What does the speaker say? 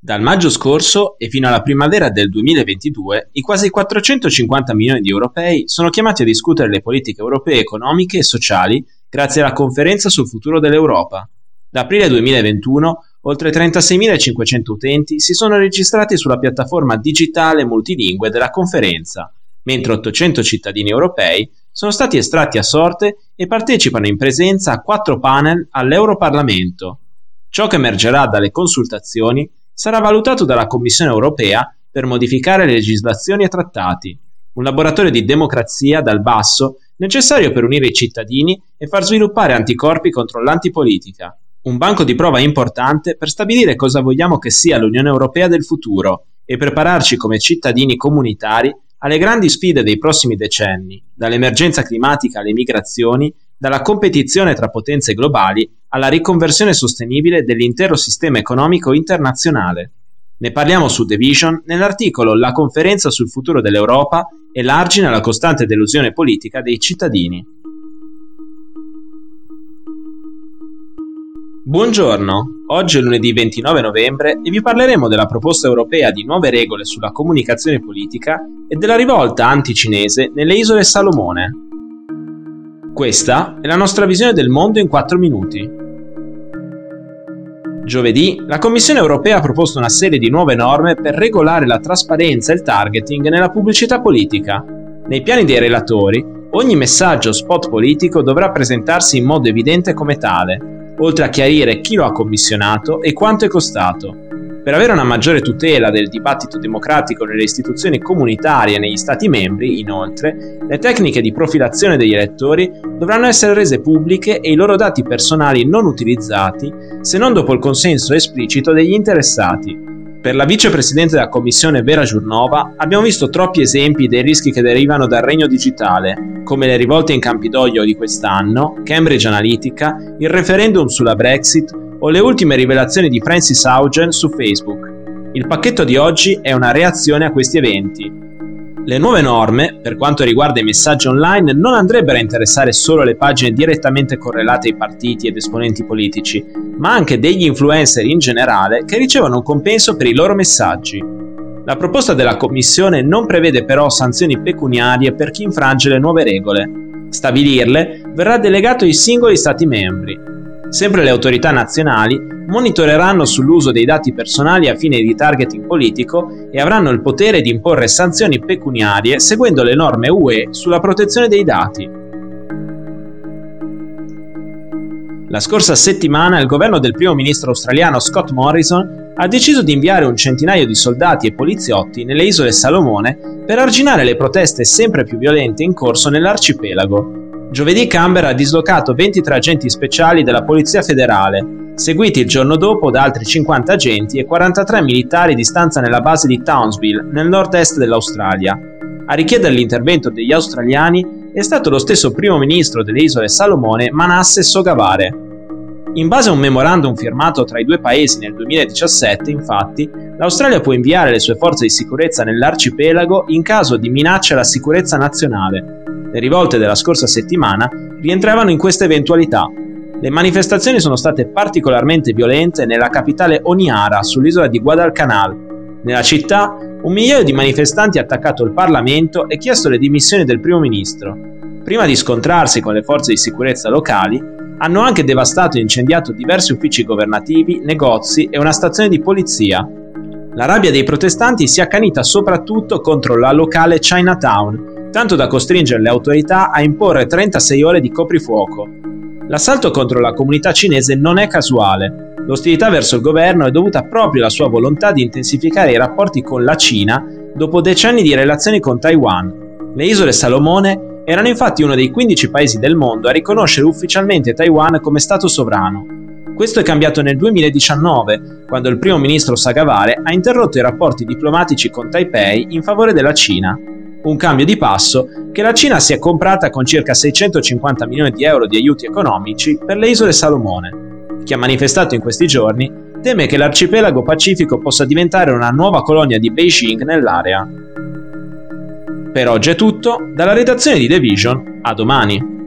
Dal maggio scorso e fino alla primavera del 2022 i quasi 450 milioni di europei sono chiamati a discutere le politiche europee economiche e sociali grazie alla conferenza sul futuro dell'Europa. Da aprile 2021 oltre 36.500 utenti si sono registrati sulla piattaforma digitale multilingue della conferenza, mentre 800 cittadini europei sono stati estratti a sorte e partecipano in presenza a quattro panel all'Europarlamento. Ciò che emergerà dalle consultazioni sarà valutato dalla Commissione europea per modificare le legislazioni e trattati, un laboratorio di democrazia dal basso necessario per unire i cittadini e far sviluppare anticorpi contro l'antipolitica, un banco di prova importante per stabilire cosa vogliamo che sia l'Unione Europea del futuro e prepararci come cittadini comunitari alle grandi sfide dei prossimi decenni, dall'emergenza climatica alle migrazioni, dalla competizione tra potenze globali alla riconversione sostenibile dell'intero sistema economico internazionale. Ne parliamo su The Vision nell'articolo La conferenza sul futuro dell'Europa e l'argine alla costante delusione politica dei cittadini. Buongiorno, oggi è lunedì 29 novembre e vi parleremo della proposta europea di nuove regole sulla comunicazione politica e della rivolta anti-cinese nelle isole Salomone. Questa è la nostra visione del mondo in 4 minuti. Giovedì la Commissione europea ha proposto una serie di nuove norme per regolare la trasparenza e il targeting nella pubblicità politica. Nei piani dei relatori, ogni messaggio spot politico dovrà presentarsi in modo evidente come tale, oltre a chiarire chi lo ha commissionato e quanto è costato. Per avere una maggiore tutela del dibattito democratico nelle istituzioni comunitarie e negli Stati membri, inoltre, le tecniche di profilazione degli elettori dovranno essere rese pubbliche e i loro dati personali non utilizzati se non dopo il consenso esplicito degli interessati. Per la vicepresidente della Commissione Vera Giurnova abbiamo visto troppi esempi dei rischi che derivano dal regno digitale, come le rivolte in Campidoglio di quest'anno, Cambridge Analytica, il referendum sulla Brexit o le ultime rivelazioni di Francis Haugen su Facebook. Il pacchetto di oggi è una reazione a questi eventi. Le nuove norme, per quanto riguarda i messaggi online, non andrebbero a interessare solo le pagine direttamente correlate ai partiti ed esponenti politici, ma anche degli influencer in generale che ricevono un compenso per i loro messaggi. La proposta della Commissione non prevede però sanzioni pecuniarie per chi infrange le nuove regole. Stabilirle verrà delegato ai singoli Stati membri, Sempre le autorità nazionali monitoreranno sull'uso dei dati personali a fine di targeting politico e avranno il potere di imporre sanzioni pecuniarie seguendo le norme UE sulla protezione dei dati. La scorsa settimana il governo del primo ministro australiano Scott Morrison ha deciso di inviare un centinaio di soldati e poliziotti nelle isole Salomone per arginare le proteste sempre più violente in corso nell'arcipelago, Giovedì Canberra ha dislocato 23 agenti speciali della Polizia federale, seguiti il giorno dopo da altri 50 agenti e 43 militari di stanza nella base di Townsville, nel nord-est dell'Australia. A richiedere l'intervento degli australiani è stato lo stesso primo ministro delle isole Salomone Manasse Sogavare. In base a un memorandum firmato tra i due paesi nel 2017, infatti, l'Australia può inviare le sue forze di sicurezza nell'arcipelago in caso di minaccia alla sicurezza nazionale, le rivolte della scorsa settimana rientravano in questa eventualità. Le manifestazioni sono state particolarmente violente nella capitale Oniara, sull'isola di Guadalcanal. Nella città, un migliaio di manifestanti ha attaccato il Parlamento e chiesto le dimissioni del primo ministro. Prima di scontrarsi con le forze di sicurezza locali, hanno anche devastato e incendiato diversi uffici governativi, negozi e una stazione di polizia. La rabbia dei protestanti si è accanita soprattutto contro la locale Chinatown, tanto da costringere le autorità a imporre 36 ore di coprifuoco. L'assalto contro la comunità cinese non è casuale. L'ostilità verso il governo è dovuta proprio alla sua volontà di intensificare i rapporti con la Cina dopo decenni di relazioni con Taiwan. Le isole Salomone erano infatti uno dei 15 paesi del mondo a riconoscere ufficialmente Taiwan come Stato sovrano. Questo è cambiato nel 2019, quando il primo ministro Sagavare ha interrotto i rapporti diplomatici con Taipei in favore della Cina un cambio di passo che la Cina si è comprata con circa 650 milioni di euro di aiuti economici per le isole Salomone. Chi ha manifestato in questi giorni teme che l'arcipelago pacifico possa diventare una nuova colonia di Beijing nell'area. Per oggi è tutto, dalla redazione di The Vision, a domani.